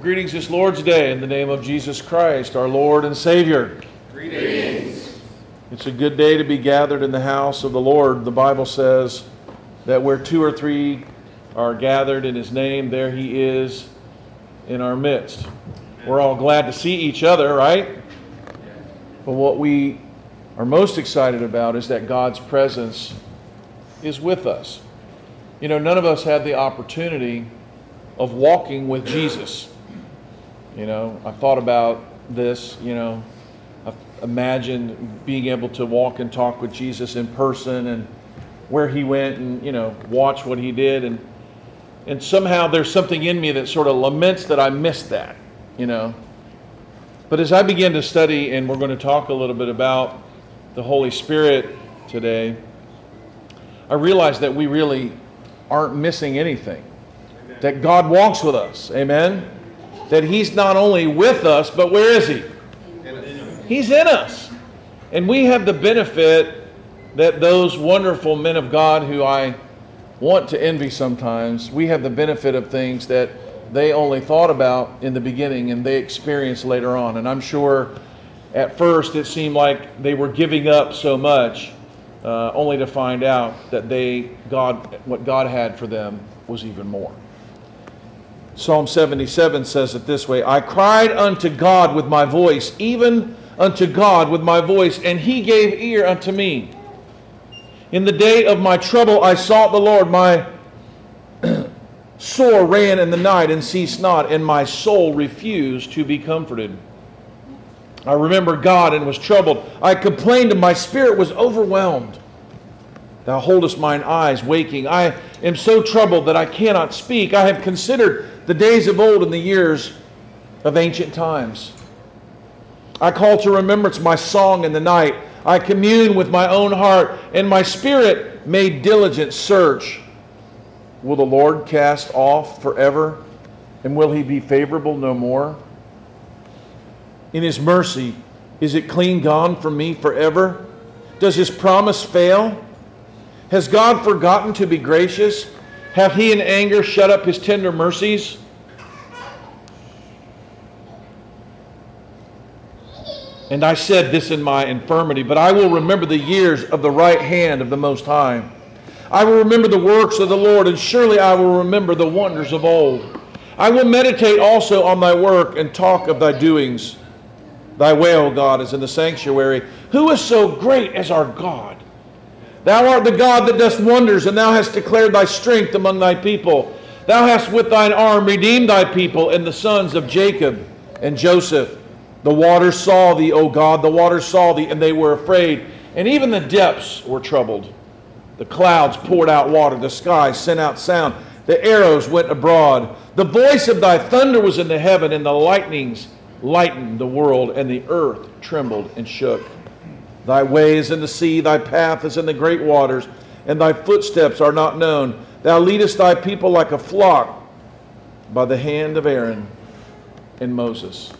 Well, greetings this Lord's Day in the name of Jesus Christ, our Lord and Savior. Greetings. It's a good day to be gathered in the house of the Lord. The Bible says that where two or three are gathered in His name, there He is in our midst. We're all glad to see each other, right? But what we are most excited about is that God's presence is with us. You know, none of us had the opportunity of walking with Jesus. You know, I thought about this, you know, I imagined being able to walk and talk with Jesus in person and where he went and, you know, watch what he did and and somehow there's something in me that sort of laments that I missed that, you know. But as I began to study and we're going to talk a little bit about the Holy Spirit today, I realized that we really aren't missing anything. That God walks with us. Amen that he's not only with us, but where is he? He's in us. And we have the benefit that those wonderful men of God who I want to envy sometimes, we have the benefit of things that they only thought about in the beginning and they experienced later on. And I'm sure at first it seemed like they were giving up so much, uh, only to find out that they God what God had for them was even more. Psalm 77 says it this way I cried unto God with my voice, even unto God with my voice, and he gave ear unto me. In the day of my trouble I sought the Lord. My sore ran in the night and ceased not, and my soul refused to be comforted. I remember God and was troubled. I complained, and my spirit was overwhelmed. Thou holdest mine eyes waking. I am so troubled that I cannot speak. I have considered the days of old and the years of ancient times. I call to remembrance my song in the night. I commune with my own heart, and my spirit made diligent search. Will the Lord cast off forever? And will he be favorable no more? In his mercy, is it clean gone from me forever? Does his promise fail? Has God forgotten to be gracious? Hath he in anger shut up his tender mercies? And I said this in my infirmity, but I will remember the years of the right hand of the Most High. I will remember the works of the Lord, and surely I will remember the wonders of old. I will meditate also on thy work and talk of thy doings. Thy way, O God, is in the sanctuary. Who is so great as our God? Thou art the God that dost wonders, and thou hast declared thy strength among thy people. Thou hast with thine arm redeemed thy people and the sons of Jacob and Joseph. The waters saw thee, O God, the waters saw thee, and they were afraid. And even the depths were troubled. The clouds poured out water, the sky sent out sound, the arrows went abroad. The voice of thy thunder was in the heaven, and the lightnings lightened the world, and the earth trembled and shook. Thy way is in the sea, thy path is in the great waters, and thy footsteps are not known. Thou leadest thy people like a flock by the hand of Aaron and Moses.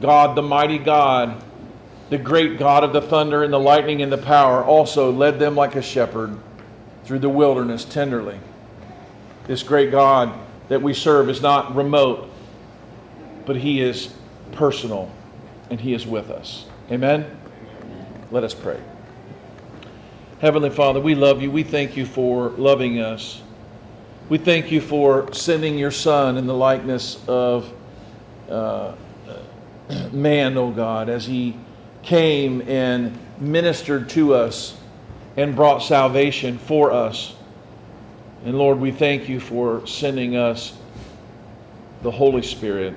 God, the mighty God, the great God of the thunder and the lightning and the power, also led them like a shepherd through the wilderness tenderly. This great God that we serve is not remote, but he is personal, and He is with us. Amen? Let us pray. Heavenly Father, we love you. We thank you for loving us. We thank you for sending your Son in the likeness of uh, man, O oh God, as he came and ministered to us and brought salvation for us. And Lord, we thank you for sending us the Holy Spirit.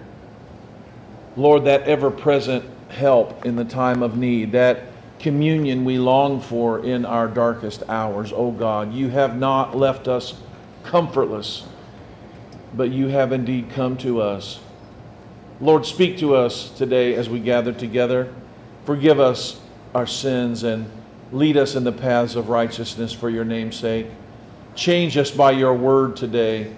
Lord, that ever present help in the time of need, that communion we long for in our darkest hours. Oh God, you have not left us comfortless, but you have indeed come to us. Lord, speak to us today as we gather together. Forgive us our sins and lead us in the paths of righteousness for your name's sake. Change us by your word today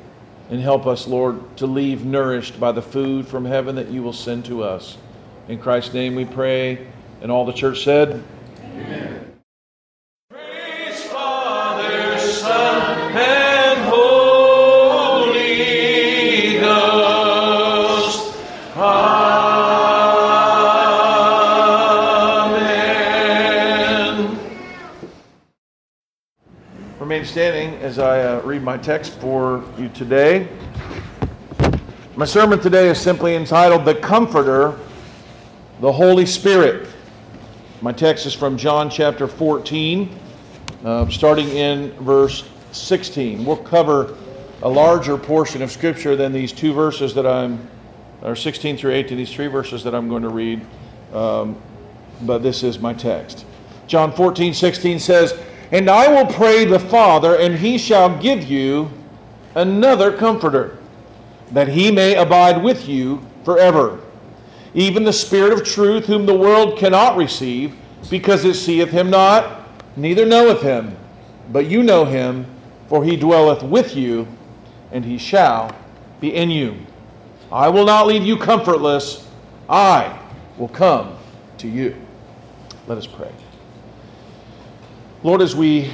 and help us, Lord, to leave nourished by the food from heaven that you will send to us. In Christ's name we pray. And all the church said, Amen. Praise Father, Son, and Holy Ghost. Amen. Remain standing as I uh, read my text for you today. My sermon today is simply entitled The Comforter, the Holy Spirit. My text is from John chapter 14, uh, starting in verse 16. We'll cover a larger portion of Scripture than these two verses that I'm, or 16 through 18, these three verses that I'm going to read, um, but this is my text. John 14, 16 says, And I will pray the Father, and he shall give you another comforter, that he may abide with you forever even the Spirit of truth, whom the world cannot receive, because it seeth him not, neither knoweth him. But you know him, for he dwelleth with you, and he shall be in you. I will not leave you comfortless, I will come to you. Let us pray. Lord, as we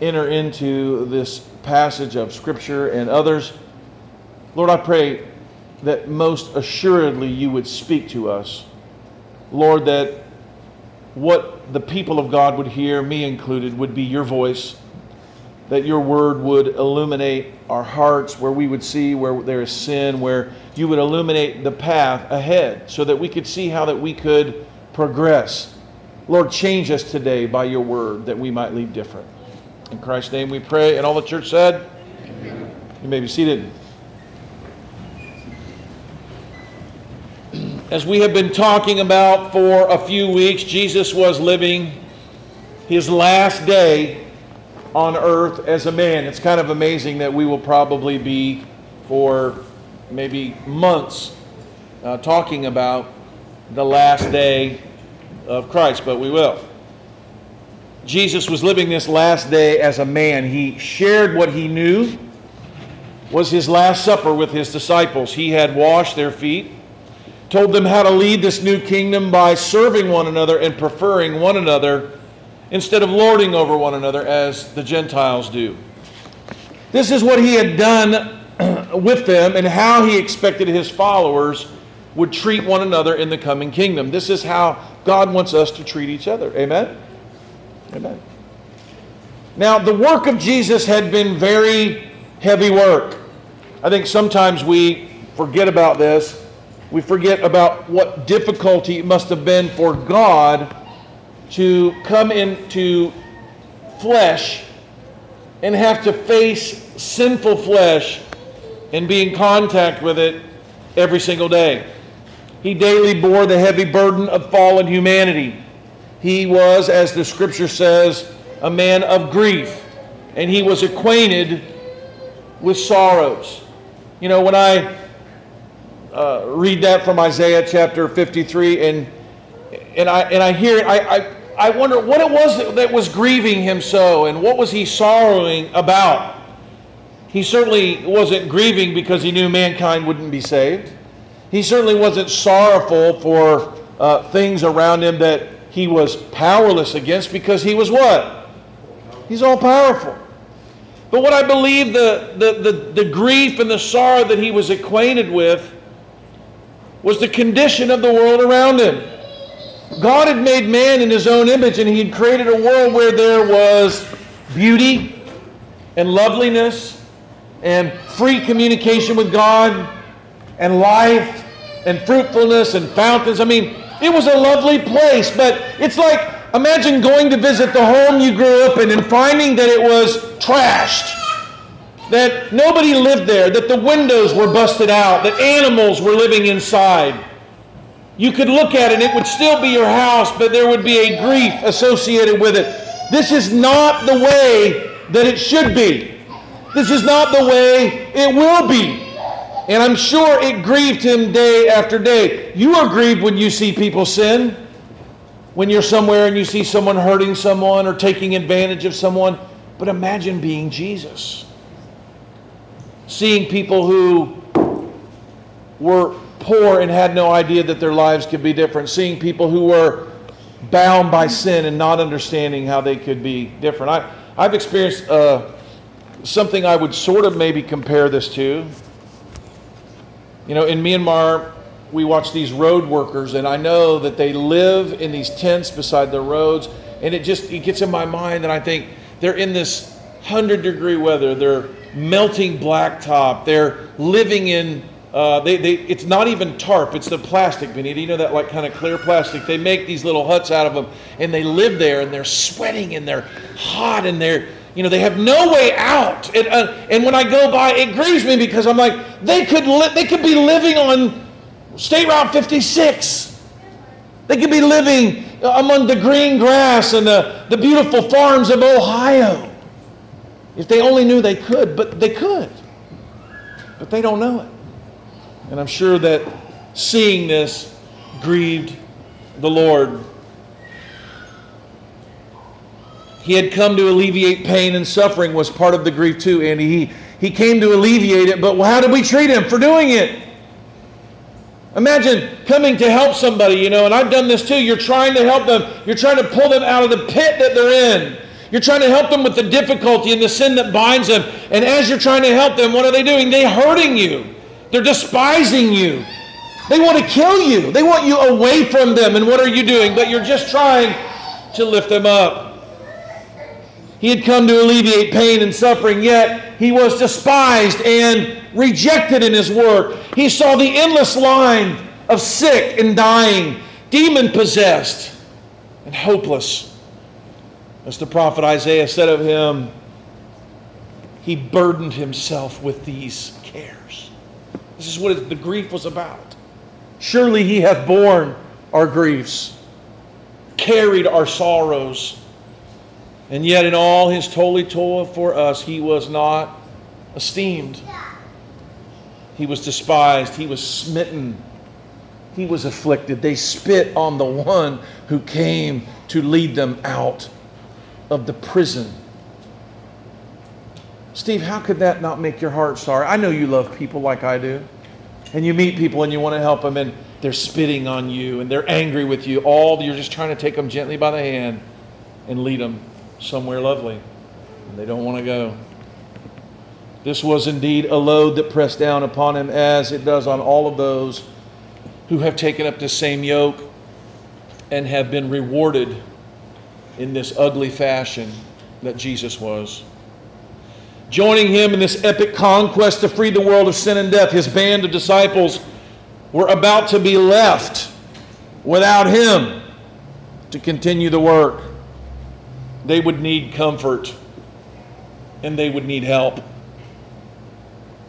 enter into this passage of Scripture and others, Lord, I pray that most assuredly you would speak to us. Lord, that what the people of God would hear, me included, would be your voice, that your word would illuminate our hearts where we would see where there is sin, where you would illuminate the path ahead so that we could see how that we could progress. Lord, change us today by your word that we might leave different. In Christ's name we pray. And all the church said, Amen. You may be seated. As we have been talking about for a few weeks, Jesus was living his last day on earth as a man. It's kind of amazing that we will probably be for maybe months uh, talking about the last day of Christ, but we will. Jesus was living this last day as a man. He shared what he knew was his last supper with his disciples. He had washed their feet told them how to lead this new kingdom by serving one another and preferring one another instead of lording over one another as the Gentiles do. This is what he had done with them and how he expected his followers would treat one another in the coming kingdom. This is how God wants us to treat each other. Amen? Amen. Now, the work of Jesus had been very heavy work. I think sometimes we forget about this we forget about what difficulty it must have been for God to come into flesh and have to face sinful flesh and be in contact with it every single day. He daily bore the heavy burden of fallen humanity. He was, as the scripture says, a man of grief, and he was acquainted with sorrows. You know, when I uh, read that from Isaiah chapter 53, and and I and I hear. I, I I wonder what it was that, that was grieving him so, and what was he sorrowing about. He certainly wasn't grieving because he knew mankind wouldn't be saved. He certainly wasn't sorrowful for uh, things around him that he was powerless against because he was what? He's all powerful. But what I believe the, the, the, the grief and the sorrow that he was acquainted with was the condition of the world around him. God had made man in his own image, and he had created a world where there was beauty and loveliness and free communication with God and life and fruitfulness and fountains. I mean, it was a lovely place, but it's like imagine going to visit the home you grew up in and finding that it was trashed, that nobody lived there, that the windows were busted out, that animals were living inside. You could look at it, it would still be your house, but there would be a grief associated with it. This is not the way that it should be. This is not the way it will be. And I'm sure it grieved him day after day. You are grieved when you see people sin. When you're somewhere and you see someone hurting someone or taking advantage of someone. But imagine being Jesus. Seeing people who were poor and had no idea that their lives could be different. Seeing people who were bound by sin and not understanding how they could be different. I, I've experienced uh, something I would sort of maybe compare this to. You know, in Myanmar, we watch these road workers, and I know that they live in these tents beside the roads, and it just it gets in my mind, and I think they're in this hundred degree weather. They're melting blacktop. They're living in. Uh, they, they, it's not even tarp, it's the plastic, Benita. You know that like kind of clear plastic? They make these little huts out of them and they live there and they're sweating and they're hot and they're, you know, they have no way out. And, uh, and when I go by, it grieves me because I'm like, they could, li- they could be living on State Route 56. They could be living among the green grass and the, the beautiful farms of Ohio. If they only knew they could, but they could. But they don't know it. And I'm sure that seeing this grieved the Lord. He had come to alleviate pain and suffering was part of the grief too, Andy. He, he came to alleviate it, but how did we treat him for doing it? Imagine coming to help somebody, you know, and I've done this too. You're trying to help them. You're trying to pull them out of the pit that they're in. You're trying to help them with the difficulty and the sin that binds them. And as you're trying to help them, what are they doing? They're hurting you. They're despising you. They want to kill you. They want you away from them. And what are you doing? But you're just trying to lift them up. He had come to alleviate pain and suffering, yet he was despised and rejected in his work. He saw the endless line of sick and dying, demon possessed, and hopeless. As the prophet Isaiah said of him, he burdened himself with these cares. This is what the grief was about. Surely he hath borne our griefs, carried our sorrows and yet, in all his holy toil for us, he was not esteemed. He was despised. He was smitten. He was afflicted. They spit on the one who came to lead them out of the prison. Steve, how could that not make your heart sorry? I know you love people like I do. And you meet people and you want to help them, and they're spitting on you and they're angry with you. All you're just trying to take them gently by the hand and lead them somewhere lovely, and they don't want to go. This was indeed a load that pressed down upon him, as it does on all of those who have taken up the same yoke and have been rewarded in this ugly fashion that Jesus was. Joining him in this epic conquest to free the world of sin and death, his band of disciples were about to be left without him to continue the work they would need comfort and they would need help.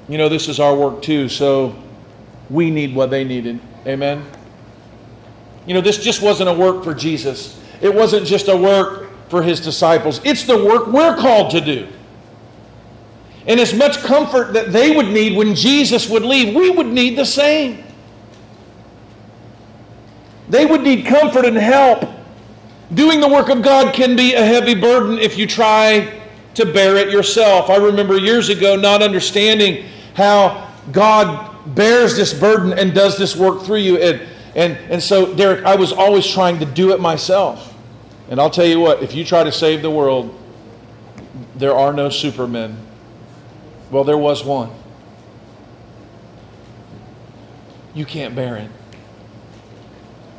You know, this is our work too, so we need what they needed. Amen? You know, this just wasn't a work for Jesus, it wasn't just a work for his disciples. It's the work we're called to do. And as much comfort that they would need when Jesus would leave, we would need the same. They would need comfort and help Doing the work of God can be a heavy burden if you try to bear it yourself. I remember years ago not understanding how God bears this burden and does this work through you. And, and, and so, Derek, I was always trying to do it myself. And I'll tell you what, if you try to save the world, there are no supermen. Well, there was one. You can't bear it.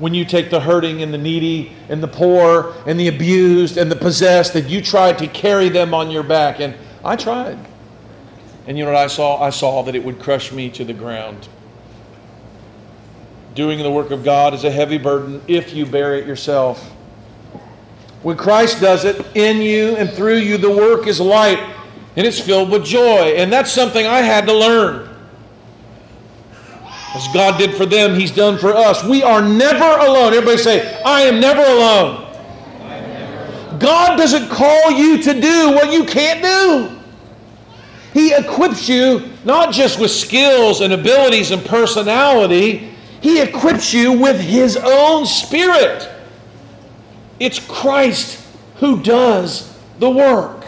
when you take the hurting and the needy and the poor and the abused and the possessed, that you tried to carry them on your back. And I tried. And you know what I saw? I saw that it would crush me to the ground. Doing the work of God is a heavy burden if you bear it yourself. When Christ does it in you and through you, the work is light and it's filled with joy. And that's something I had to learn. As God did for them, He's done for us. We are never alone. Everybody say, I am never alone. God doesn't call you to do what you can't do. He equips you not just with skills and abilities and personality, He equips you with His own Spirit. It's Christ who does the work.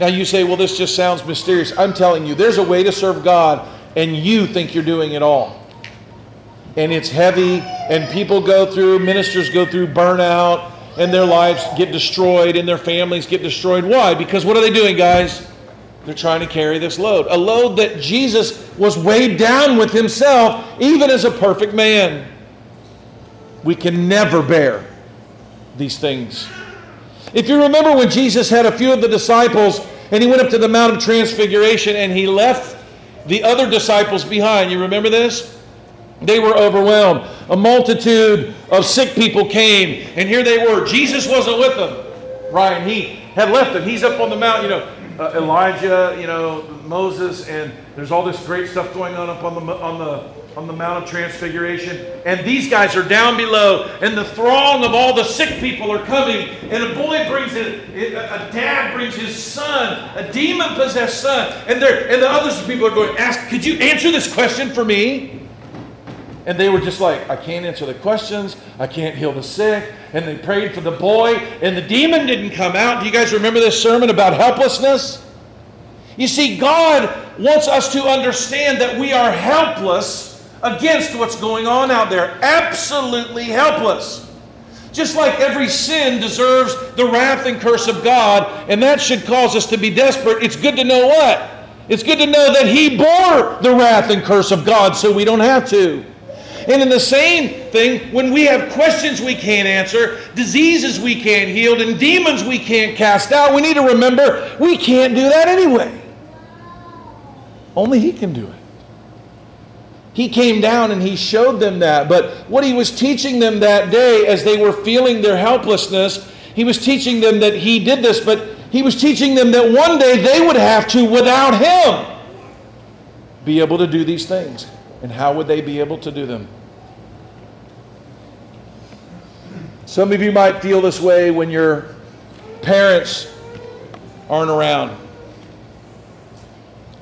Now you say, well, this just sounds mysterious. I'm telling you, there's a way to serve God, and you think you're doing it all. And it's heavy, and people go through, ministers go through burnout, and their lives get destroyed, and their families get destroyed. Why? Because what are they doing, guys? They're trying to carry this load. A load that Jesus was weighed down with himself, even as a perfect man. We can never bear these things. If you remember when Jesus had a few of the disciples and he went up to the Mount of Transfiguration and he left the other disciples behind, you remember this? They were overwhelmed. A multitude of sick people came, and here they were. Jesus wasn't with them. Ryan, he had left them. He's up on the mountain, you know, uh, Elijah, you know, Moses, and there's all this great stuff going on up on the on the on the Mount of Transfiguration, and these guys are down below, and the throng of all the sick people are coming, and a boy brings it, a dad brings his son, a demon possessed son, and they and the other people are going, ask, could you answer this question for me? And they were just like, I can't answer the questions. I can't heal the sick. And they prayed for the boy, and the demon didn't come out. Do you guys remember this sermon about helplessness? You see, God wants us to understand that we are helpless against what's going on out there. Absolutely helpless. Just like every sin deserves the wrath and curse of God, and that should cause us to be desperate, it's good to know what? It's good to know that He bore the wrath and curse of God so we don't have to. And in the same thing, when we have questions we can't answer, diseases we can't heal, and demons we can't cast out, we need to remember we can't do that anyway. Only He can do it. He came down and he showed them that. But what he was teaching them that day as they were feeling their helplessness, he was teaching them that he did this, but he was teaching them that one day they would have to, without him, be able to do these things. And how would they be able to do them? Some of you might feel this way when your parents aren't around.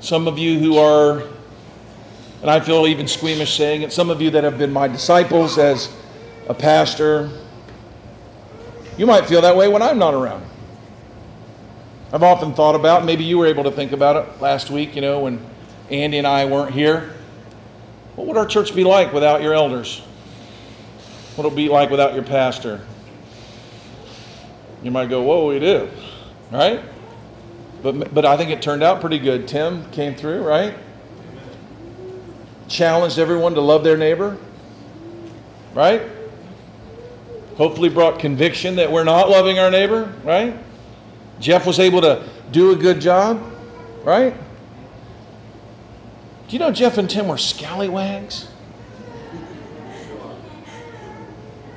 Some of you who are and I feel even squeamish saying it. Some of you that have been my disciples as a pastor, you might feel that way when I'm not around. I've often thought about, maybe you were able to think about it last week, you know, when Andy and I weren't here. What would our church be like without your elders? What would it be like without your pastor? You might go, whoa, we do, right? But, but I think it turned out pretty good. Tim came through, right? Challenged everyone to love their neighbor, right? Hopefully brought conviction that we're not loving our neighbor, right? Jeff was able to do a good job, right? Do you know Jeff and Tim were scallywags?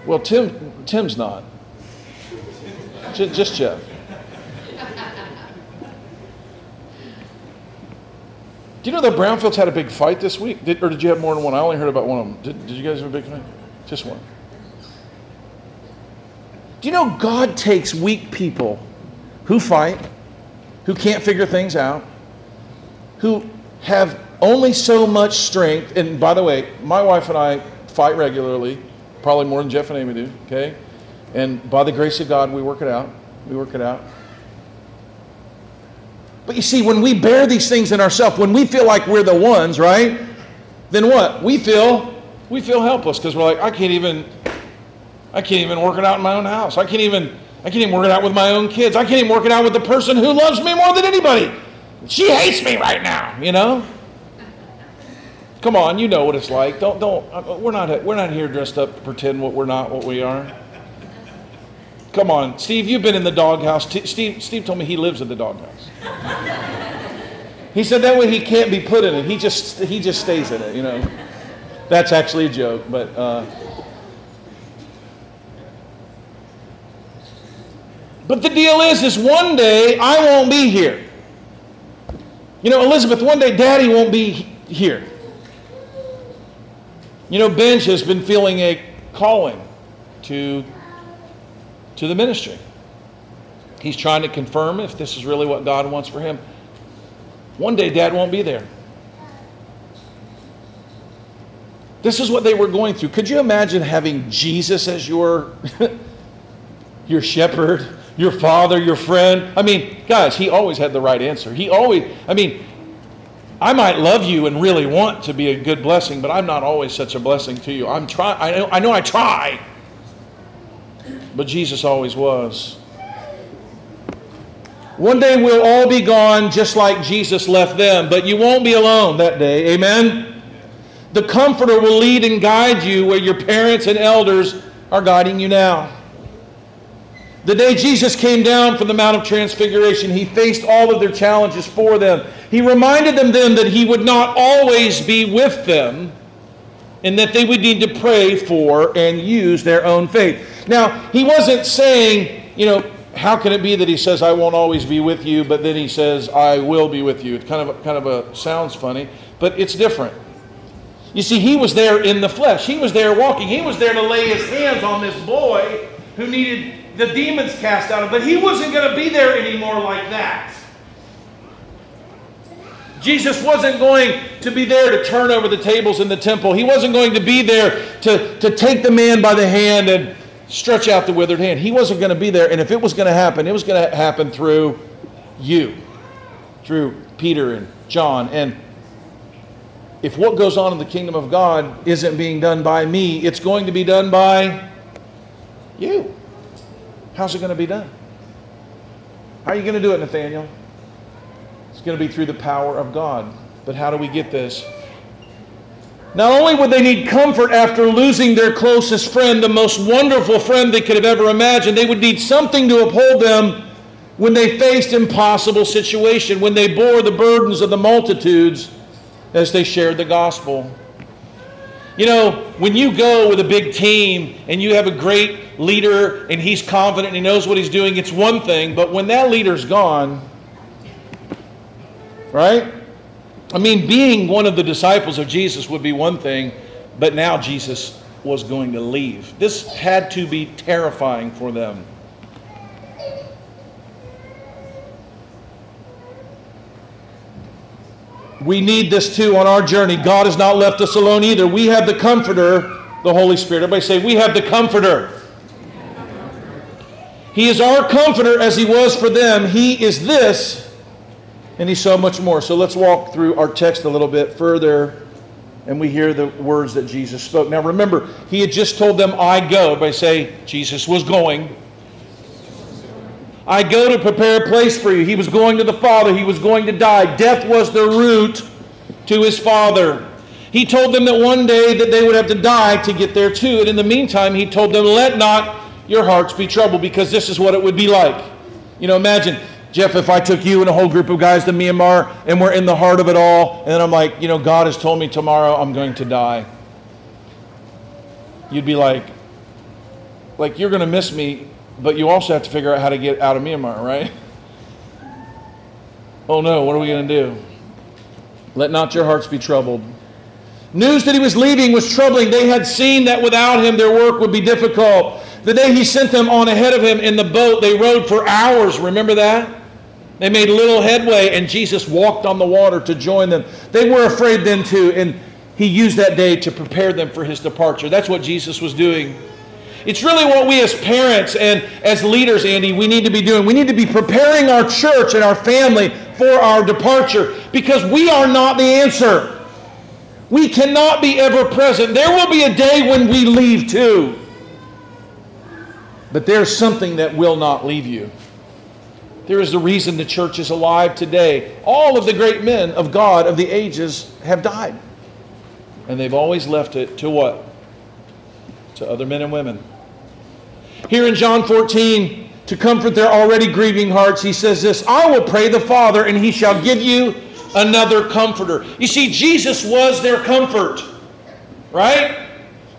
Well, Tim, Tim's not. Just, just Jeff. Do you know that Brownfields had a big fight this week? Did, or did you have more than one? I only heard about one of them. Did, did you guys have a big fight? Just one. Do you know God takes weak people who fight, who can't figure things out, who have only so much strength? And by the way, my wife and I fight regularly, probably more than Jeff and Amy do, okay? And by the grace of God, we work it out. We work it out. But you see, when we bear these things in ourselves, when we feel like we're the ones, right? Then what? We feel we feel helpless because we're like, I can't even I can't even work it out in my own house. I can't even I can't even work it out with my own kids. I can't even work it out with the person who loves me more than anybody. She hates me right now, you know? Come on, you know what it's like. Don't, don't, uh, we're not, we're not here dressed up to pretend what we're not what we are. Come on, Steve, you've been in the doghouse. Steve, Steve told me he lives in the doghouse. he said that way he can't be put in it. He just, he just stays in it, you know. That's actually a joke, but. Uh, but the deal is, is one day I won't be here. You know, Elizabeth, one day Daddy won't be here. You know, Benj has been feeling a calling to, to the ministry. He's trying to confirm if this is really what God wants for him. One day, Dad won't be there. This is what they were going through. Could you imagine having Jesus as your, your shepherd, your father, your friend? I mean, guys, he always had the right answer. He always, I mean, I might love you and really want to be a good blessing, but I'm not always such a blessing to you. I'm try, I know, I know I try, but Jesus always was. One day we'll all be gone just like Jesus left them, but you won't be alone that day. Amen? The Comforter will lead and guide you where your parents and elders are guiding you now. The day Jesus came down from the Mount of Transfiguration, he faced all of their challenges for them. He reminded them then that he would not always be with them and that they would need to pray for and use their own faith. Now, he wasn't saying, you know, how can it be that he says, I won't always be with you, but then he says, I will be with you? It kind of, kind of a, sounds funny, but it's different. You see, he was there in the flesh. He was there walking. He was there to lay his hands on this boy who needed the demons cast out of him. But he wasn't going to be there anymore like that. Jesus wasn't going to be there to turn over the tables in the temple. He wasn't going to be there to, to take the man by the hand and stretch out the withered hand. He wasn't going to be there. And if it was going to happen, it was going to happen through you, through Peter and John and if what goes on in the kingdom of God isn't being done by me, it's going to be done by you. How's it going to be done? How are you going to do it, Nathaniel? Going to be through the power of God. But how do we get this? Not only would they need comfort after losing their closest friend, the most wonderful friend they could have ever imagined, they would need something to uphold them when they faced impossible situation, when they bore the burdens of the multitudes as they shared the gospel. You know, when you go with a big team and you have a great leader and he's confident and he knows what he's doing, it's one thing. But when that leader's gone, right? I mean, being one of the disciples of Jesus would be one thing, but now Jesus was going to leave. This had to be terrifying for them. We need this too on our journey. God has not left us alone either. We have the Comforter, the Holy Spirit. Everybody say, We have the Comforter. He is our Comforter as He was for them. He is this, and He's so much more. So let's walk through our text a little bit further and we hear the words that Jesus spoke. Now remember, He had just told them, I go. Everybody say, Jesus was going. I go to prepare a place for you. He was going to the Father. He was going to die. Death was the route to his Father. He told them that one day that they would have to die to get there too. And in the meantime, he told them, let not your hearts be troubled because this is what it would be like. You know, imagine, Jeff, if I took you and a whole group of guys to Myanmar and we're in the heart of it all, and then I'm like, you know, God has told me tomorrow I'm going to die. You'd be like, like, you're going to miss me but you also have to figure out how to get out of Myanmar, right? Oh no, what are we going to do? Let not your hearts be troubled. News that he was leaving was troubling. They had seen that without him their work would be difficult. The day he sent them on ahead of him in the boat, they rowed for hours. Remember that? They made little headway, and Jesus walked on the water to join them. They were afraid then too, and he used that day to prepare them for his departure. That's what Jesus was doing. It's really what we as parents and as leaders, Andy, we need to be doing. We need to be preparing our church and our family for our departure because we are not the answer. We cannot be ever present. There will be a day when we leave too. But there's something that will not leave you. There is the reason the church is alive today. All of the great men of God of the ages have died. And they've always left it to what? To other men and women. Here in John 14, to comfort their already grieving hearts, he says this I will pray the Father, and he shall give you another comforter. You see, Jesus was their comfort, right?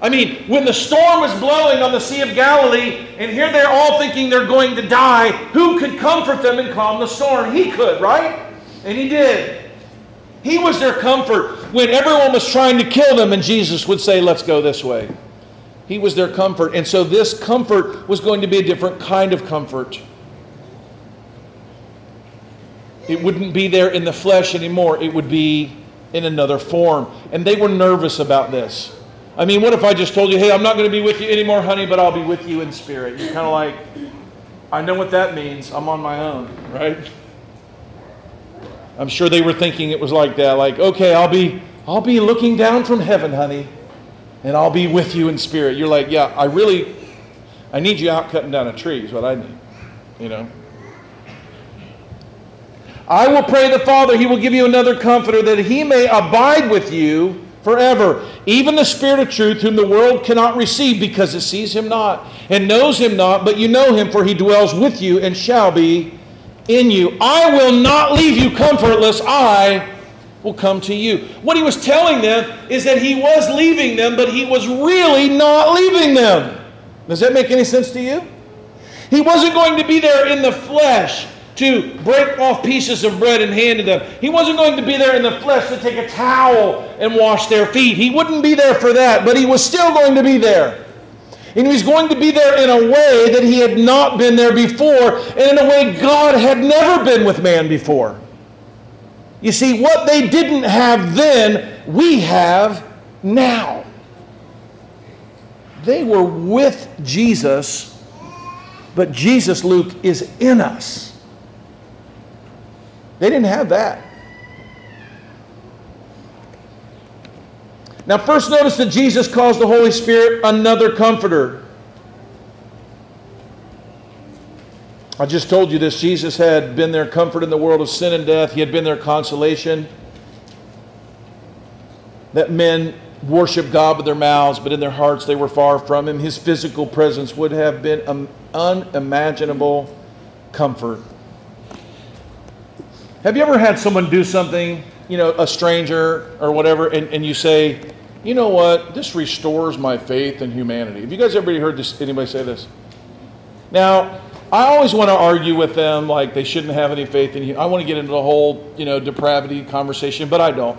I mean, when the storm was blowing on the Sea of Galilee, and here they're all thinking they're going to die, who could comfort them and calm the storm? He could, right? And he did. He was their comfort when everyone was trying to kill them, and Jesus would say, Let's go this way. He was their comfort. And so this comfort was going to be a different kind of comfort. It wouldn't be there in the flesh anymore, it would be in another form. And they were nervous about this. I mean, what if I just told you, hey, I'm not going to be with you anymore, honey, but I'll be with you in spirit? You're kind of like, I know what that means. I'm on my own, right? I'm sure they were thinking it was like that. Like, okay, I'll be, I'll be looking down from heaven, honey, and I'll be with you in spirit. You're like, yeah, I really, I need you out cutting down a tree. Is what I need, you know. I will pray the Father; He will give you another Comforter, that He may abide with you forever. Even the Spirit of truth, whom the world cannot receive because it sees him not and knows him not, but you know him, for he dwells with you and shall be in you. I will not leave you comfortless. I will come to you. What he was telling them is that he was leaving them, but he was really not leaving them. Does that make any sense to you? He wasn't going to be there in the flesh to break off pieces of bread and hand to them. He wasn't going to be there in the flesh to take a towel and wash their feet. He wouldn't be there for that, but he was still going to be there. And he was going to be there in a way that he had not been there before, and in a way God had never been with man before. You see, what they didn't have then, we have now. They were with Jesus, but Jesus, Luke, is in us. They didn't have that. Now, first notice that Jesus calls the Holy Spirit another comforter. I just told you this. Jesus had been their comfort in the world of sin and death, He had been their consolation. That men worship God with their mouths, but in their hearts they were far from Him. His physical presence would have been an unimaginable comfort. Have you ever had someone do something, you know, a stranger or whatever, and, and you say, you know what, this restores my faith in humanity? Have you guys ever heard this, anybody say this? Now, I always want to argue with them like they shouldn't have any faith in you. I want to get into the whole, you know, depravity conversation, but I don't.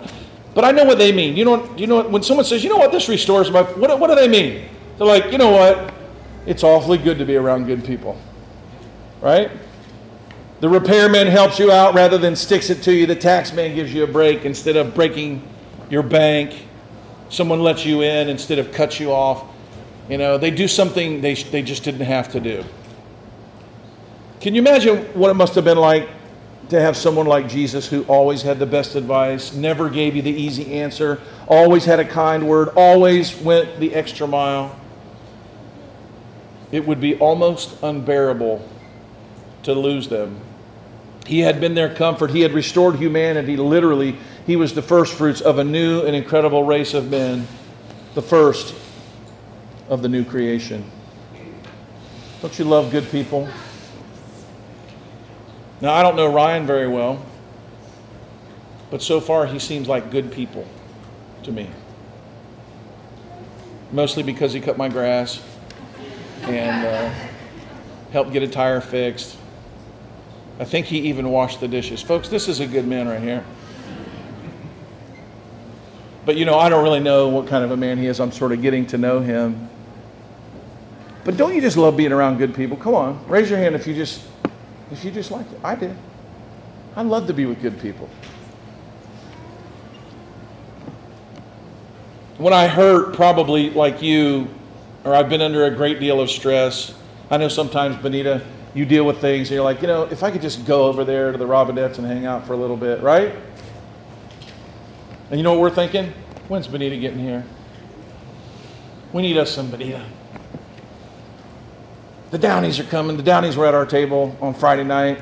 But I know what they mean. You know, you know what, when someone says, you know what, this restores my, what, what do they mean? They're like, you know what, it's awfully good to be around good people, right? The repairman helps you out rather than sticks it to you. The taxman gives you a break instead of breaking your bank. Someone lets you in instead of cuts you off. You know, they do something they, they just didn't have to do. Can you imagine what it must have been like to have someone like Jesus who always had the best advice, never gave you the easy answer, always had a kind word, always went the extra mile? It would be almost unbearable to lose them he had been their comfort. He had restored humanity. Literally, he was the first fruits of a new and incredible race of men, the first of the new creation. Don't you love good people? Now, I don't know Ryan very well, but so far he seems like good people to me. Mostly because he cut my grass and uh, helped get a tire fixed I think he even washed the dishes. Folks, this is a good man right here. But you know, I don't really know what kind of a man he is. I'm sort of getting to know him. But don't you just love being around good people? Come on, raise your hand if you just if you just like it. I did. I love to be with good people. When I hurt, probably like you, or I've been under a great deal of stress. I know sometimes, Benita, you deal with things and you're like, you know, if I could just go over there to the Robinettes and hang out for a little bit, right? And you know what we're thinking? When's Benita getting here? We need us some Benita. The Downies are coming. The Downies were at our table on Friday night.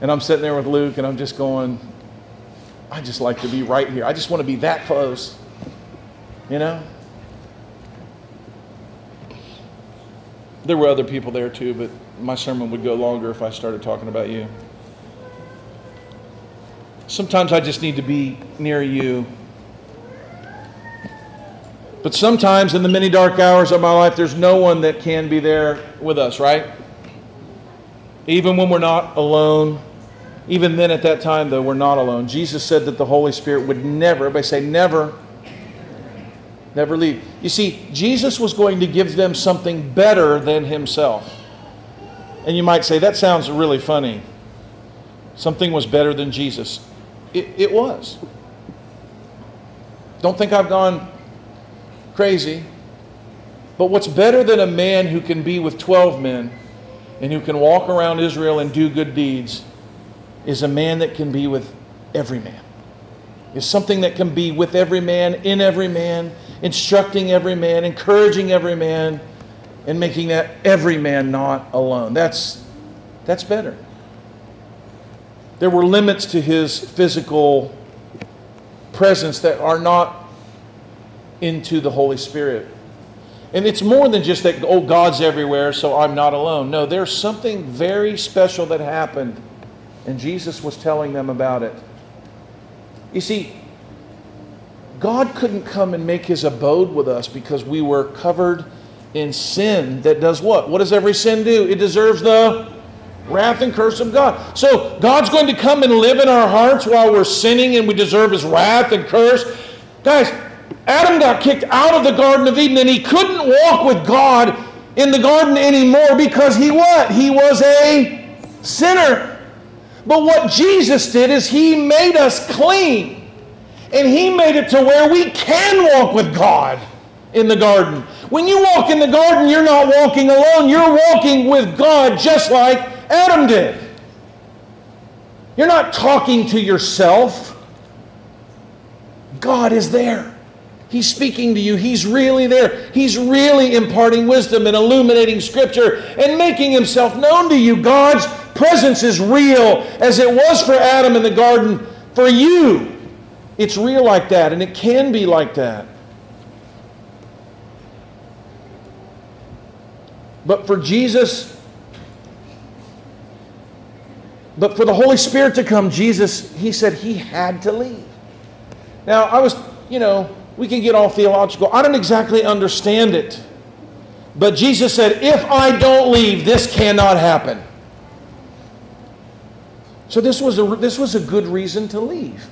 And I'm sitting there with Luke and I'm just going, I just like to be right here. I just want to be that close. You know? There were other people there too, but my sermon would go longer if I started talking about you. Sometimes I just need to be near you. But sometimes in the many dark hours of my life, there's no one that can be there with us, right? Even when we're not alone. Even then, at that time, though, we're not alone. Jesus said that the Holy Spirit would never, everybody say, never, never leave. You see, Jesus was going to give them something better than himself. And you might say, that sounds really funny. Something was better than Jesus. It, it was. Don't think I've gone crazy. But what's better than a man who can be with 12 men and who can walk around Israel and do good deeds is a man that can be with every man. Is something that can be with every man, in every man, instructing every man, encouraging every man, and making that every man not alone. That's, that's better. There were limits to his physical presence that are not into the Holy Spirit. And it's more than just that, oh, God's everywhere, so I'm not alone. No, there's something very special that happened, and Jesus was telling them about it. You see, God couldn't come and make his abode with us because we were covered in sin that does what? What does every sin do? It deserves the wrath and curse of God. So God's going to come and live in our hearts while we're sinning and we deserve his wrath and curse. Guys, Adam got kicked out of the Garden of Eden and he couldn't walk with God in the garden anymore because he what? He was a sinner. But what Jesus did is he made us clean. And he made it to where we can walk with God in the garden. When you walk in the garden, you're not walking alone. You're walking with God just like Adam did. You're not talking to yourself. God is there. He's speaking to you. He's really there. He's really imparting wisdom and illuminating scripture and making himself known to you. God's presence is real as it was for Adam in the garden for you. It's real like that, and it can be like that. But for Jesus, but for the Holy Spirit to come, Jesus, he said he had to leave. Now, I was, you know, we can get all theological. I don't exactly understand it. But Jesus said, if I don't leave, this cannot happen. So this was a, this was a good reason to leave.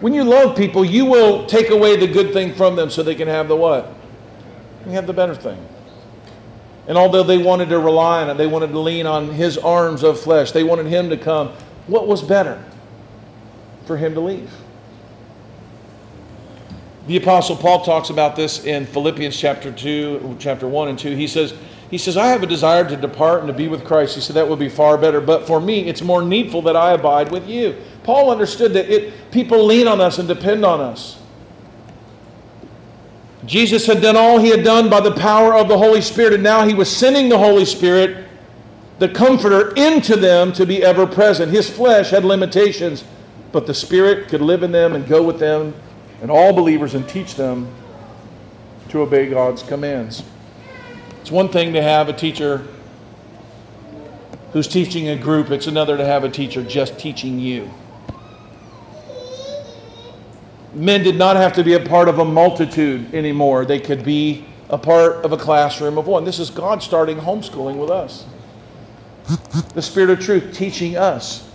When you love people, you will take away the good thing from them so they can have the what? They have the better thing. And although they wanted to rely on it, they wanted to lean on his arms of flesh, they wanted him to come. What was better? For him to leave. The apostle Paul talks about this in Philippians chapter 2, chapter 1 and 2. He says, he says, I have a desire to depart and to be with Christ. He said, that would be far better. But for me, it's more needful that I abide with you. Paul understood that it, people lean on us and depend on us. Jesus had done all he had done by the power of the Holy Spirit, and now he was sending the Holy Spirit, the Comforter, into them to be ever present. His flesh had limitations, but the Spirit could live in them and go with them and all believers and teach them to obey God's commands. It's one thing to have a teacher who's teaching a group, it's another to have a teacher just teaching you. Men did not have to be a part of a multitude anymore, they could be a part of a classroom of one. This is God starting homeschooling with us. The Spirit of truth teaching us.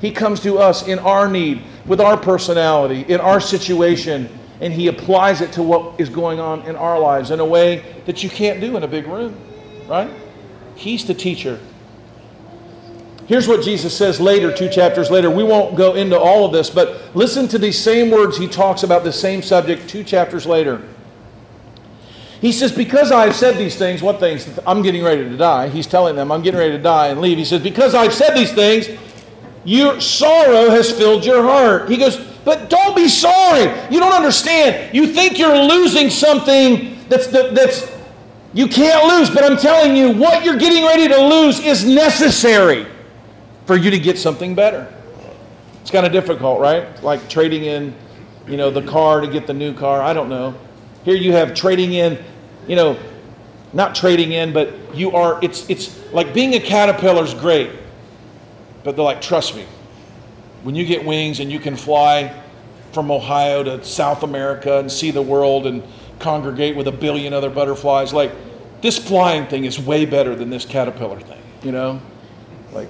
He comes to us in our need, with our personality, in our situation, and he applies it to what is going on in our lives in a way that you can't do in a big room, right? He's the teacher. Here's what Jesus says later, two chapters later. We won't go into all of this, but listen to these same words he talks about the same subject two chapters later. He says, Because I've said these things, what things? I'm getting ready to die. He's telling them, I'm getting ready to die and leave. He says, Because I've said these things, your sorrow has filled your heart. He goes, but don't be sorry. You don't understand. You think you're losing something that's, that's you can't lose, but I'm telling you, what you're getting ready to lose is necessary for you to get something better. It's kind of difficult, right? Like trading in you know, the car to get the new car. I don't know. Here you have trading in, you know, not trading in, but you are, it's, it's like being a caterpillar is great. But they're like, trust me, when you get wings and you can fly from Ohio to South America and see the world and congregate with a billion other butterflies, like, this flying thing is way better than this caterpillar thing, you know? Like,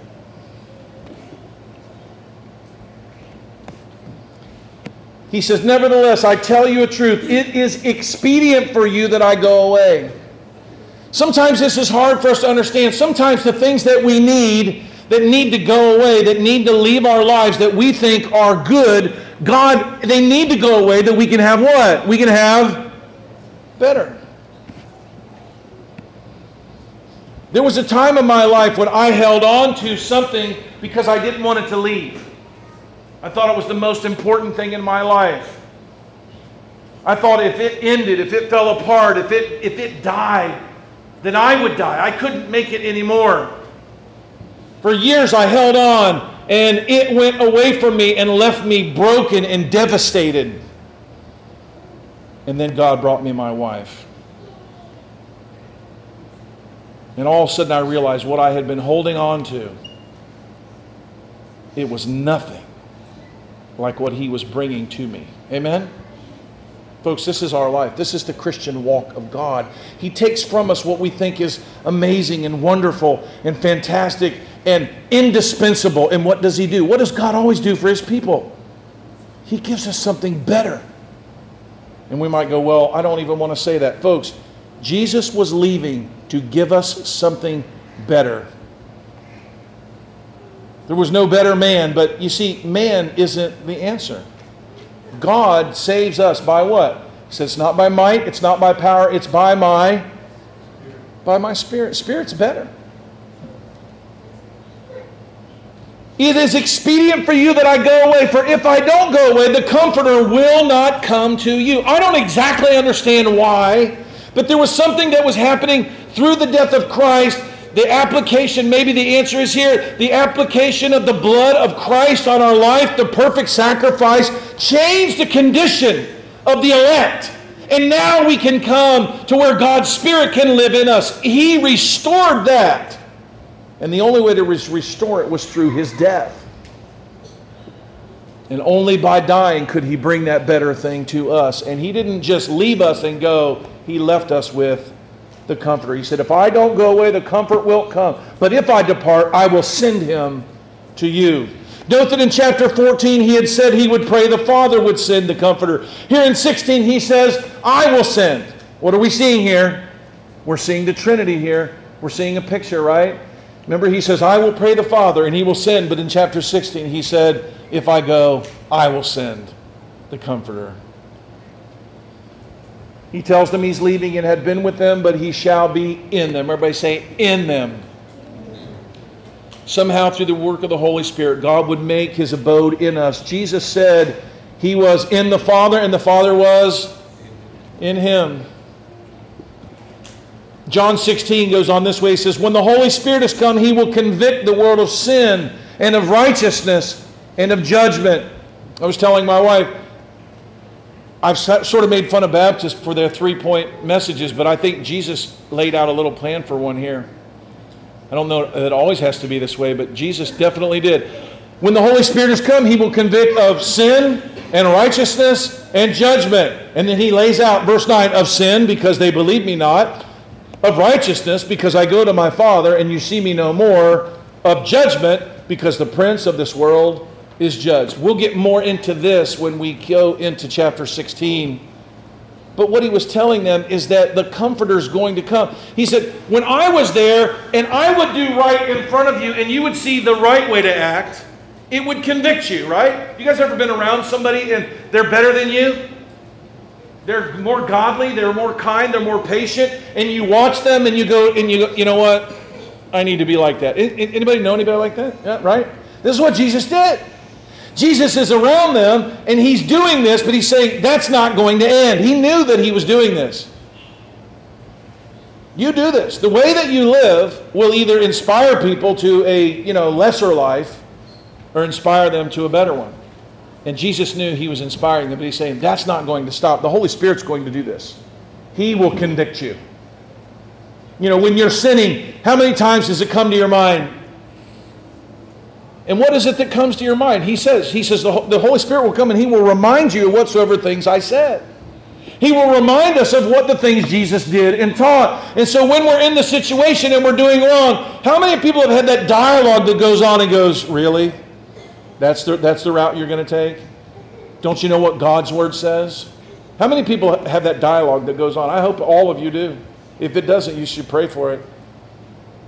he says, Nevertheless, I tell you a truth. It is expedient for you that I go away. Sometimes this is hard for us to understand. Sometimes the things that we need, that need to go away, that need to leave our lives, that we think are good, God, they need to go away that we can have what? We can have better. There was a time in my life when I held on to something because I didn't want it to leave. I thought it was the most important thing in my life. I thought if it ended, if it fell apart, if it, if it died, then I would die. I couldn't make it anymore. For years I held on and it went away from me and left me broken and devastated. And then God brought me my wife. And all of a sudden I realized what I had been holding on to, it was nothing like what He was bringing to me. Amen? Folks, this is our life. This is the Christian walk of God. He takes from us what we think is amazing and wonderful and fantastic and indispensable. And what does He do? What does God always do for His people? He gives us something better. And we might go, well, I don't even want to say that. Folks, Jesus was leaving to give us something better. There was no better man, but you see, man isn't the answer. God saves us by what? He says it's not by might, it's not by power, it's by my by my spirit. Spirit's better. It is expedient for you that I go away, for if I don't go away, the Comforter will not come to you. I don't exactly understand why, but there was something that was happening through the death of Christ the application, maybe the answer is here the application of the blood of Christ on our life, the perfect sacrifice, changed the condition of the elect. And now we can come to where God's Spirit can live in us. He restored that. And the only way to restore it was through His death. And only by dying could He bring that better thing to us. And He didn't just leave us and go, He left us with the Comforter. He said, If I don't go away, the Comfort will come. But if I depart, I will send him to you. Note that in chapter 14, he had said he would pray the Father would send the Comforter. Here in 16, he says, I will send. What are we seeing here? We're seeing the Trinity here. We're seeing a picture, right? Remember, he says, I will pray the Father, and he will send. But in chapter 16, he said, If I go, I will send the Comforter. He tells them he's leaving and had been with them, but he shall be in them. Everybody say, in them. Somehow, through the work of the Holy Spirit, God would make his abode in us. Jesus said he was in the Father, and the Father was in him. John 16 goes on this way. He says, When the Holy Spirit has come, he will convict the world of sin and of righteousness and of judgment. I was telling my wife, I've sort of made fun of Baptists for their three point messages, but I think Jesus laid out a little plan for one here. I don't know that it always has to be this way, but Jesus definitely did. When the Holy Spirit has come, he will convict of sin and righteousness and judgment. And then he lays out verse 9 of sin because they believe me not, of righteousness because I go to my Father and you see me no more, of judgment because the prince of this world is judged. We'll get more into this when we go into chapter 16. But what he was telling them is that the comforter is going to come. He said, When I was there and I would do right in front of you and you would see the right way to act, it would convict you, right? You guys ever been around somebody and they're better than you? They're more godly, they're more kind, they're more patient, and you watch them and you go, and you go, you know what? I need to be like that. Anybody know anybody like that? Yeah, right? This is what Jesus did. Jesus is around them and he's doing this, but he's saying that's not going to end. He knew that he was doing this. You do this. The way that you live will either inspire people to a, you know, lesser life or inspire them to a better one. And Jesus knew he was inspiring them, but he's saying, that's not going to stop. The Holy Spirit's going to do this. He will convict you. You know, when you're sinning, how many times does it come to your mind? And what is it that comes to your mind? He says, He says, the, the Holy Spirit will come and He will remind you of whatsoever things I said. He will remind us of what the things Jesus did and taught. And so when we're in the situation and we're doing wrong, how many people have had that dialogue that goes on and goes, Really? That's the, that's the route you're going to take? Don't you know what God's word says? How many people have that dialogue that goes on? I hope all of you do. If it doesn't, you should pray for it.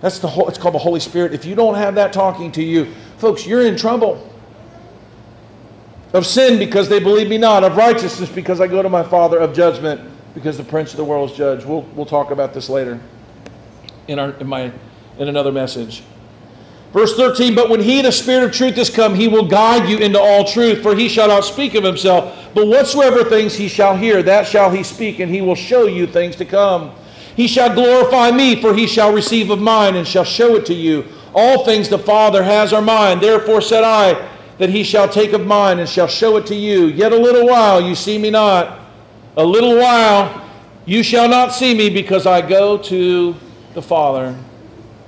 That's the whole, it's called the Holy Spirit. If you don't have that talking to you, folks, you're in trouble. Of sin because they believe me not, of righteousness because I go to my Father, of judgment because the prince of the world is judged. We'll, we'll talk about this later in, our, in, my, in another message. Verse 13, but when he, the Spirit of truth, is come, he will guide you into all truth, for he shall not speak of himself, but whatsoever things he shall hear, that shall he speak, and he will show you things to come. He shall glorify me, for he shall receive of mine, and shall show it to you. All things the Father has are mine. Therefore said I, that he shall take of mine, and shall show it to you. Yet a little while you see me not. A little while you shall not see me, because I go to the Father.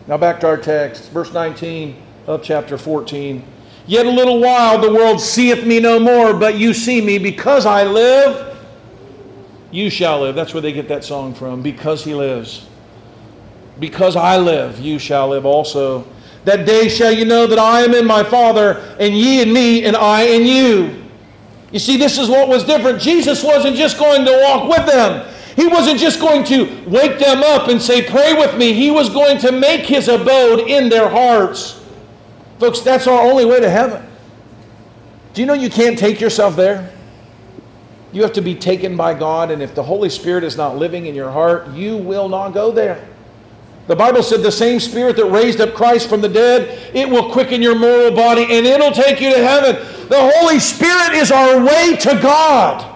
Now back to our text, verse 19 of chapter 14. Yet a little while the world seeth me no more, but you see me because I live. You shall live. That's where they get that song from. Because he lives. Because I live, you shall live also. That day shall you know that I am in my Father, and ye in me, and I in you. You see, this is what was different. Jesus wasn't just going to walk with them. He wasn't just going to wake them up and say, Pray with me. He was going to make his abode in their hearts. Folks, that's our only way to heaven. Do you know you can't take yourself there? You have to be taken by God, and if the Holy Spirit is not living in your heart, you will not go there. The Bible said the same Spirit that raised up Christ from the dead, it will quicken your mortal body and it'll take you to heaven. The Holy Spirit is our way to God.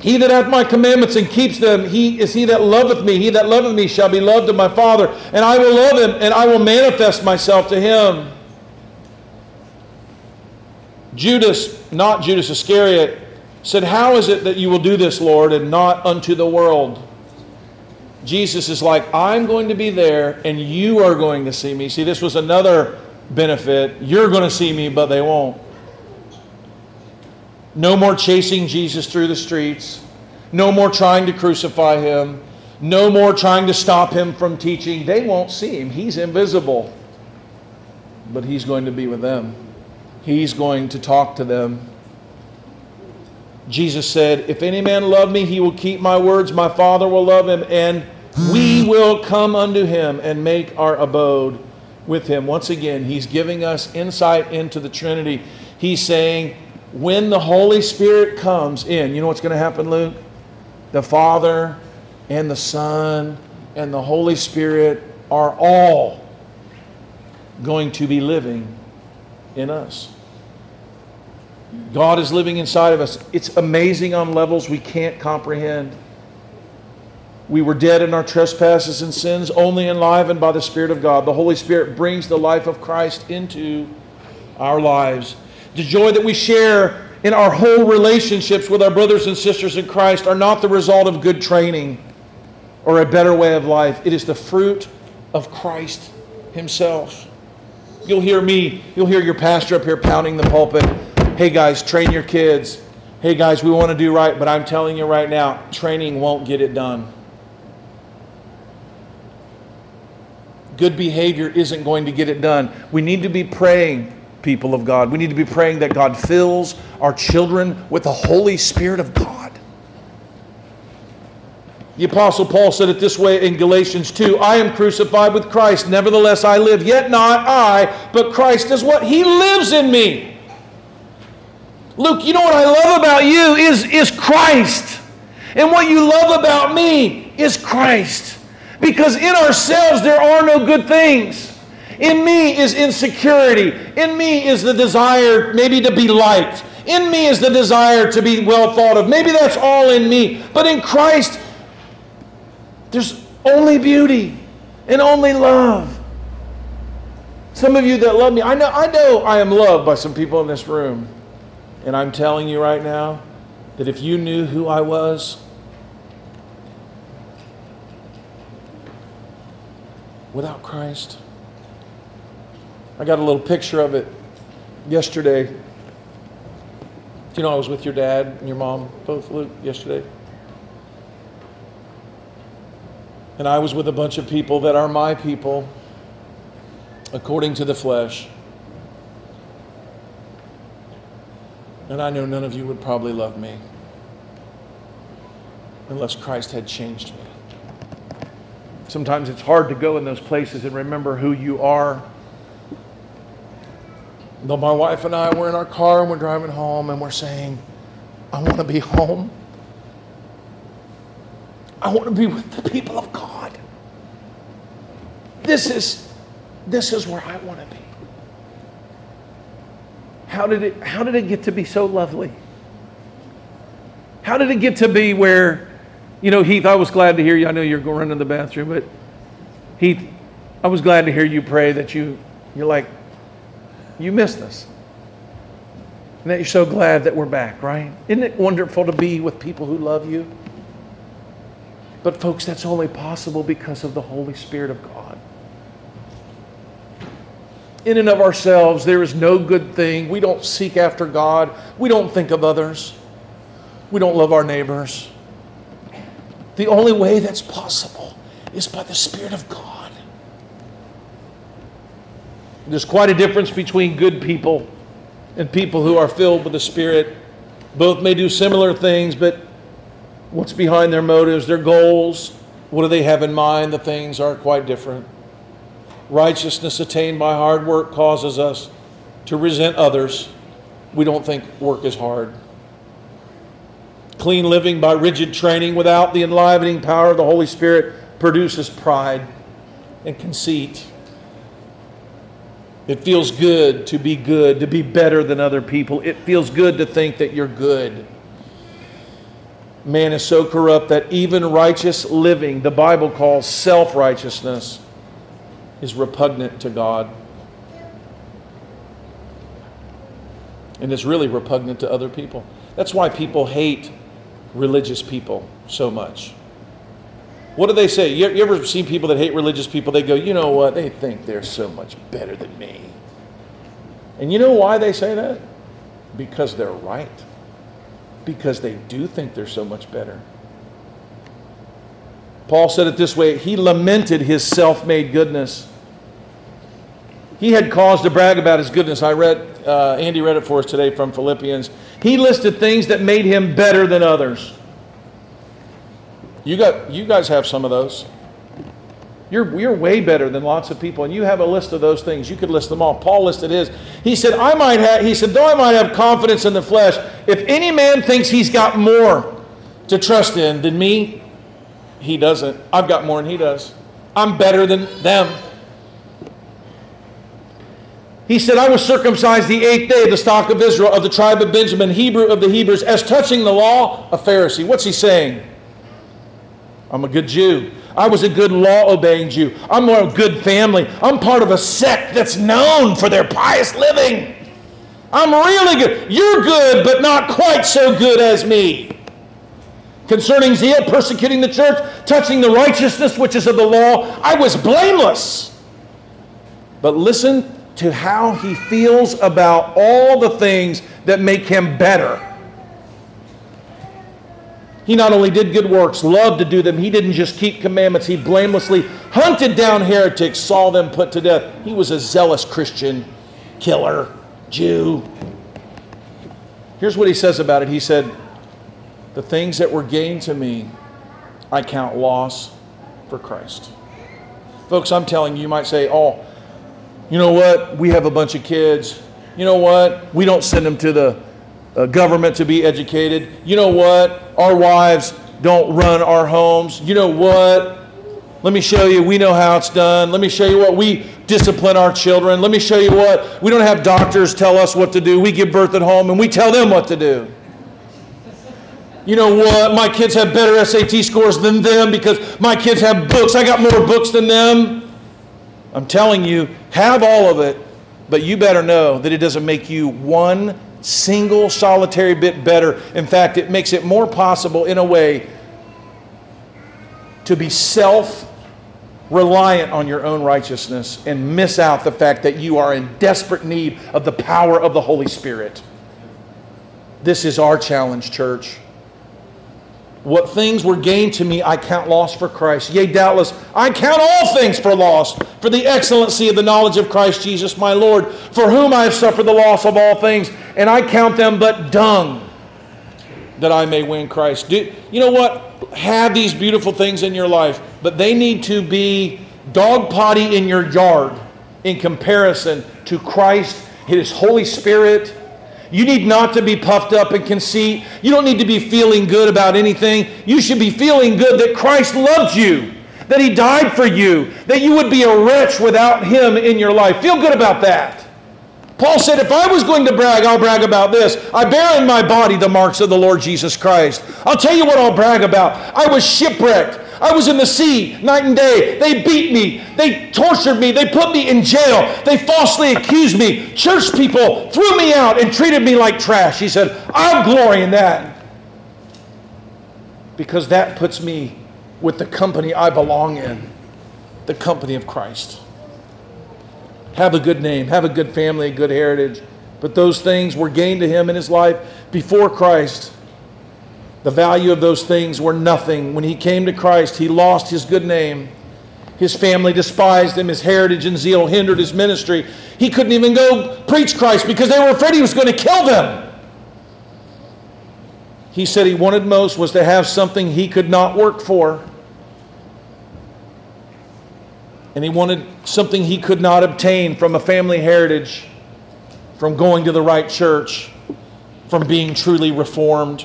He that hath my commandments and keeps them, he is he that loveth me. He that loveth me shall be loved of my Father, and I will love him, and I will manifest myself to him. Judas, not Judas Iscariot, said, How is it that you will do this, Lord, and not unto the world? Jesus is like, I'm going to be there, and you are going to see me. See, this was another benefit. You're going to see me, but they won't. No more chasing Jesus through the streets. No more trying to crucify him. No more trying to stop him from teaching. They won't see him. He's invisible. But he's going to be with them, he's going to talk to them. Jesus said, If any man love me, he will keep my words. My Father will love him, and we will come unto him and make our abode with him. Once again, he's giving us insight into the Trinity. He's saying, when the Holy Spirit comes in, you know what's going to happen, Luke? The Father and the Son and the Holy Spirit are all going to be living in us. God is living inside of us. It's amazing on levels we can't comprehend. We were dead in our trespasses and sins, only enlivened by the Spirit of God. The Holy Spirit brings the life of Christ into our lives. The joy that we share in our whole relationships with our brothers and sisters in Christ are not the result of good training or a better way of life. It is the fruit of Christ Himself. You'll hear me, you'll hear your pastor up here pounding the pulpit. Hey guys, train your kids. Hey guys, we want to do right, but I'm telling you right now, training won't get it done. Good behavior isn't going to get it done. We need to be praying people of God. We need to be praying that God fills our children with the Holy Spirit of God. The Apostle Paul said it this way in Galatians 2 I am crucified with Christ, nevertheless I live, yet not I, but Christ is what? He lives in me. Luke, you know what I love about you is, is Christ. And what you love about me is Christ. Because in ourselves there are no good things. In me is insecurity. In me is the desire maybe to be liked. In me is the desire to be well thought of. Maybe that's all in me. But in Christ, there's only beauty and only love. Some of you that love me, I know, I know I am loved by some people in this room. And I'm telling you right now that if you knew who I was, without Christ, I got a little picture of it yesterday. You know, I was with your dad and your mom, both Luke, yesterday. And I was with a bunch of people that are my people according to the flesh. And I know none of you would probably love me unless Christ had changed me. Sometimes it's hard to go in those places and remember who you are. Though my wife and I were in our car and we're driving home and we're saying, I want to be home. I want to be with the people of. This is this is where I want to be. How did it, how did it get to be so lovely? How did it get to be where, you know, Heath, I was glad to hear you. I know you're going to the bathroom, but Heath, I was glad to hear you pray that you, you're like, you missed us. And that you're so glad that we're back, right? Isn't it wonderful to be with people who love you? But, folks, that's only possible because of the Holy Spirit of God in and of ourselves, there is no good thing. We don't seek after God. We don't think of others. We don't love our neighbors. The only way that's possible is by the Spirit of God. There's quite a difference between good people and people who are filled with the Spirit. Both may do similar things, but what's behind their motives, their goals, what do they have in mind? The things are quite different. Righteousness attained by hard work causes us to resent others. We don't think work is hard. Clean living by rigid training without the enlivening power of the Holy Spirit produces pride and conceit. It feels good to be good, to be better than other people. It feels good to think that you're good. Man is so corrupt that even righteous living, the Bible calls self righteousness, is repugnant to God. And is really repugnant to other people. That's why people hate religious people so much. What do they say? You, you ever seen people that hate religious people? They go, you know what? They think they're so much better than me. And you know why they say that? Because they're right. Because they do think they're so much better. Paul said it this way he lamented his self made goodness. He had cause to brag about his goodness. I read, uh, Andy read it for us today from Philippians. He listed things that made him better than others. You, got, you guys have some of those. You're, you're way better than lots of people, and you have a list of those things. You could list them all. Paul listed his. He said, I might have, he said, though I might have confidence in the flesh, if any man thinks he's got more to trust in than me, he doesn't. I've got more than he does. I'm better than them. He said, I was circumcised the eighth day of the stock of Israel, of the tribe of Benjamin, Hebrew of the Hebrews, as touching the law, a Pharisee. What's he saying? I'm a good Jew. I was a good law obeying Jew. I'm a good family. I'm part of a sect that's known for their pious living. I'm really good. You're good, but not quite so good as me. Concerning zeal, persecuting the church, touching the righteousness which is of the law, I was blameless. But listen to how he feels about all the things that make him better. He not only did good works, loved to do them, he didn't just keep commandments, he blamelessly hunted down heretics, saw them put to death. He was a zealous Christian killer, Jew. Here's what he says about it He said, The things that were gained to me, I count loss for Christ. Folks, I'm telling you, you might say, Oh, you know what? We have a bunch of kids. You know what? We don't send them to the uh, government to be educated. You know what? Our wives don't run our homes. You know what? Let me show you. We know how it's done. Let me show you what we discipline our children. Let me show you what we don't have doctors tell us what to do. We give birth at home and we tell them what to do. You know what? My kids have better SAT scores than them because my kids have books. I got more books than them. I'm telling you, have all of it, but you better know that it doesn't make you one single solitary bit better. In fact, it makes it more possible in a way to be self reliant on your own righteousness and miss out the fact that you are in desperate need of the power of the Holy Spirit. This is our challenge, church. What things were gained to me, I count loss for Christ. Yea, doubtless, I count all things for loss for the excellency of the knowledge of Christ Jesus my Lord, for whom I have suffered the loss of all things, and I count them but dung that I may win Christ. Do, you know what? Have these beautiful things in your life, but they need to be dog potty in your yard in comparison to Christ, His Holy Spirit, you need not to be puffed up in conceit. You don't need to be feeling good about anything. You should be feeling good that Christ loved you, that He died for you, that you would be a wretch without Him in your life. Feel good about that. Paul said, If I was going to brag, I'll brag about this. I bear in my body the marks of the Lord Jesus Christ. I'll tell you what I'll brag about. I was shipwrecked. I was in the sea night and day. They beat me. They tortured me. They put me in jail. They falsely accused me. Church people threw me out and treated me like trash. He said, I'll glory in that because that puts me with the company I belong in, the company of Christ. Have a good name, have a good family, a good heritage. But those things were gained to him in his life before Christ. The value of those things were nothing. When he came to Christ, he lost his good name. His family despised him. His heritage and zeal hindered his ministry. He couldn't even go preach Christ because they were afraid he was going to kill them. He said he wanted most was to have something he could not work for. And he wanted something he could not obtain from a family heritage, from going to the right church, from being truly reformed.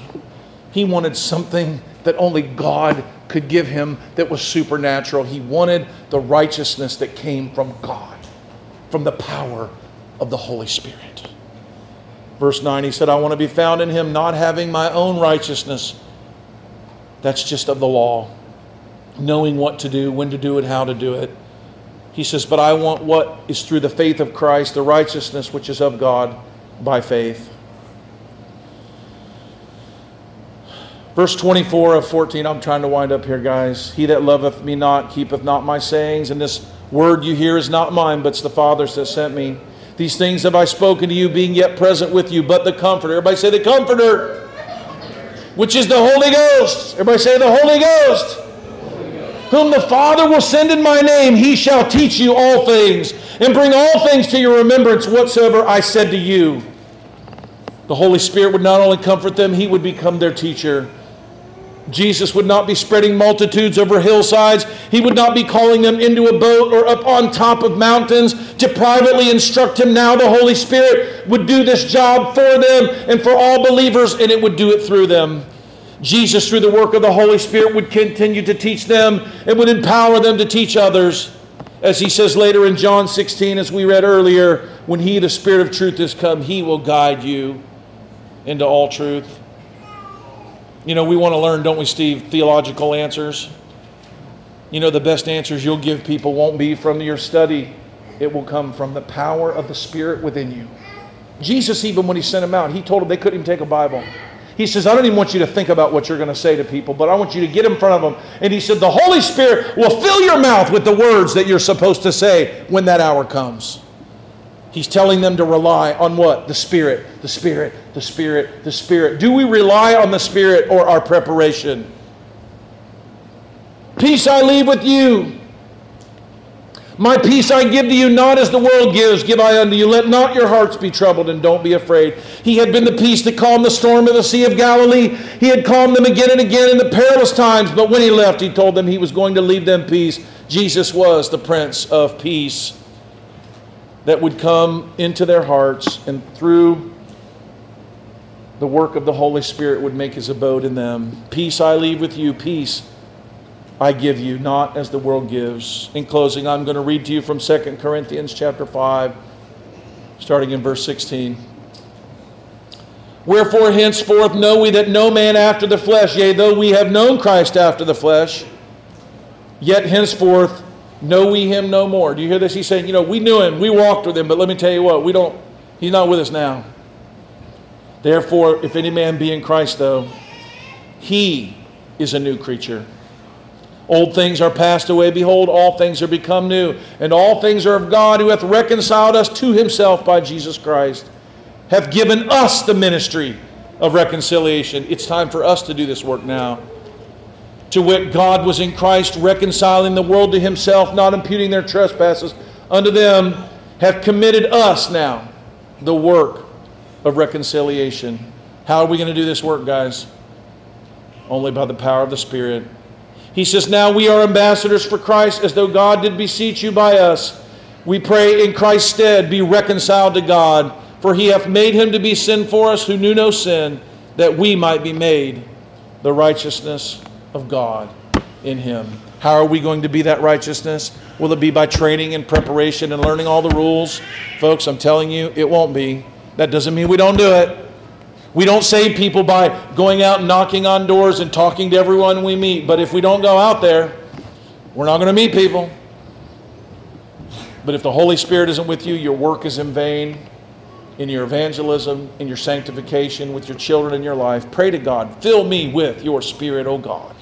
He wanted something that only God could give him that was supernatural. He wanted the righteousness that came from God, from the power of the Holy Spirit. Verse 9, he said, I want to be found in him, not having my own righteousness. That's just of the law, knowing what to do, when to do it, how to do it. He says, But I want what is through the faith of Christ, the righteousness which is of God by faith. Verse 24 of 14, I'm trying to wind up here, guys. He that loveth me not keepeth not my sayings, and this word you hear is not mine, but it's the Father's that sent me. These things have I spoken to you, being yet present with you, but the Comforter. Everybody say the Comforter, which is the Holy Ghost. Everybody say the Holy Ghost. Whom the Father will send in my name, he shall teach you all things, and bring all things to your remembrance whatsoever I said to you. The Holy Spirit would not only comfort them, he would become their teacher. Jesus would not be spreading multitudes over hillsides. He would not be calling them into a boat or up on top of mountains to privately instruct him. Now the Holy Spirit would do this job for them and for all believers, and it would do it through them. Jesus, through the work of the Holy Spirit, would continue to teach them and would empower them to teach others. As he says later in John 16, as we read earlier, when he, the Spirit of truth, has come, he will guide you into all truth. You know, we want to learn, don't we, Steve, theological answers? You know, the best answers you'll give people won't be from your study, it will come from the power of the Spirit within you. Jesus, even when he sent them out, he told them they couldn't even take a Bible. He says, I don't even want you to think about what you're going to say to people, but I want you to get in front of them. And he said, The Holy Spirit will fill your mouth with the words that you're supposed to say when that hour comes. He's telling them to rely on what? The Spirit, the Spirit, the Spirit, the Spirit. Do we rely on the Spirit or our preparation? Peace I leave with you. My peace I give to you, not as the world gives, give I unto you. Let not your hearts be troubled, and don't be afraid. He had been the peace that calmed the storm of the Sea of Galilee. He had calmed them again and again in the perilous times, but when he left, he told them he was going to leave them peace. Jesus was the Prince of Peace that would come into their hearts and through the work of the Holy Spirit would make his abode in them. Peace I leave with you, peace I give you, not as the world gives. In closing, I'm going to read to you from 2 Corinthians chapter 5, starting in verse 16. Wherefore, henceforth, know we that no man after the flesh, yea, though we have known Christ after the flesh, yet henceforth Know we him no more. Do you hear this? He's saying, you know, we knew him, we walked with him, but let me tell you what, we don't, he's not with us now. Therefore, if any man be in Christ, though, he is a new creature. Old things are passed away. Behold, all things are become new. And all things are of God, who hath reconciled us to himself by Jesus Christ, hath given us the ministry of reconciliation. It's time for us to do this work now. To wit, God was in Christ reconciling the world to himself, not imputing their trespasses unto them, hath committed us now the work of reconciliation. How are we going to do this work, guys? Only by the power of the Spirit. He says, Now we are ambassadors for Christ, as though God did beseech you by us. We pray in Christ's stead, be reconciled to God. For he hath made him to be sin for us who knew no sin, that we might be made the righteousness of God in him. How are we going to be that righteousness? Will it be by training and preparation and learning all the rules? Folks, I'm telling you, it won't be. That doesn't mean we don't do it. We don't save people by going out and knocking on doors and talking to everyone we meet. But if we don't go out there, we're not going to meet people. But if the Holy Spirit isn't with you, your work is in vain in your evangelism, in your sanctification, with your children in your life. Pray to God, fill me with your Spirit, O God.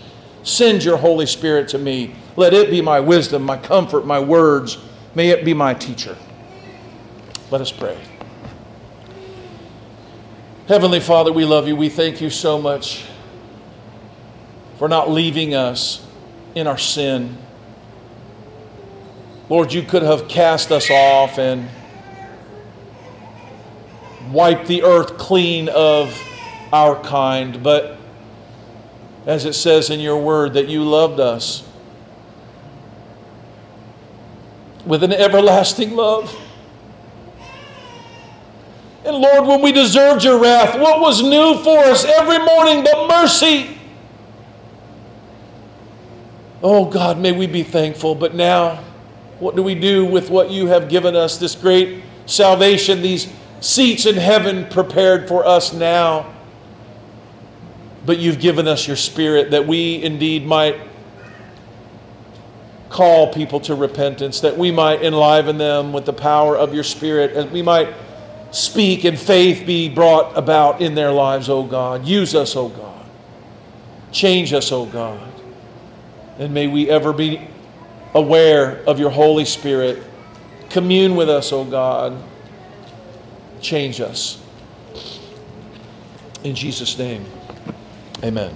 Send your Holy Spirit to me. Let it be my wisdom, my comfort, my words. May it be my teacher. Let us pray. Heavenly Father, we love you. We thank you so much for not leaving us in our sin. Lord, you could have cast us off and wiped the earth clean of our kind, but as it says in your word, that you loved us with an everlasting love. And Lord, when we deserved your wrath, what was new for us every morning but mercy? Oh God, may we be thankful. But now, what do we do with what you have given us, this great salvation, these seats in heaven prepared for us now? But you've given us your Spirit that we indeed might call people to repentance, that we might enliven them with the power of your Spirit, and we might speak and faith be brought about in their lives, O God. Use us, O God. Change us, O God. And may we ever be aware of your Holy Spirit. Commune with us, O God. Change us. In Jesus' name, amen.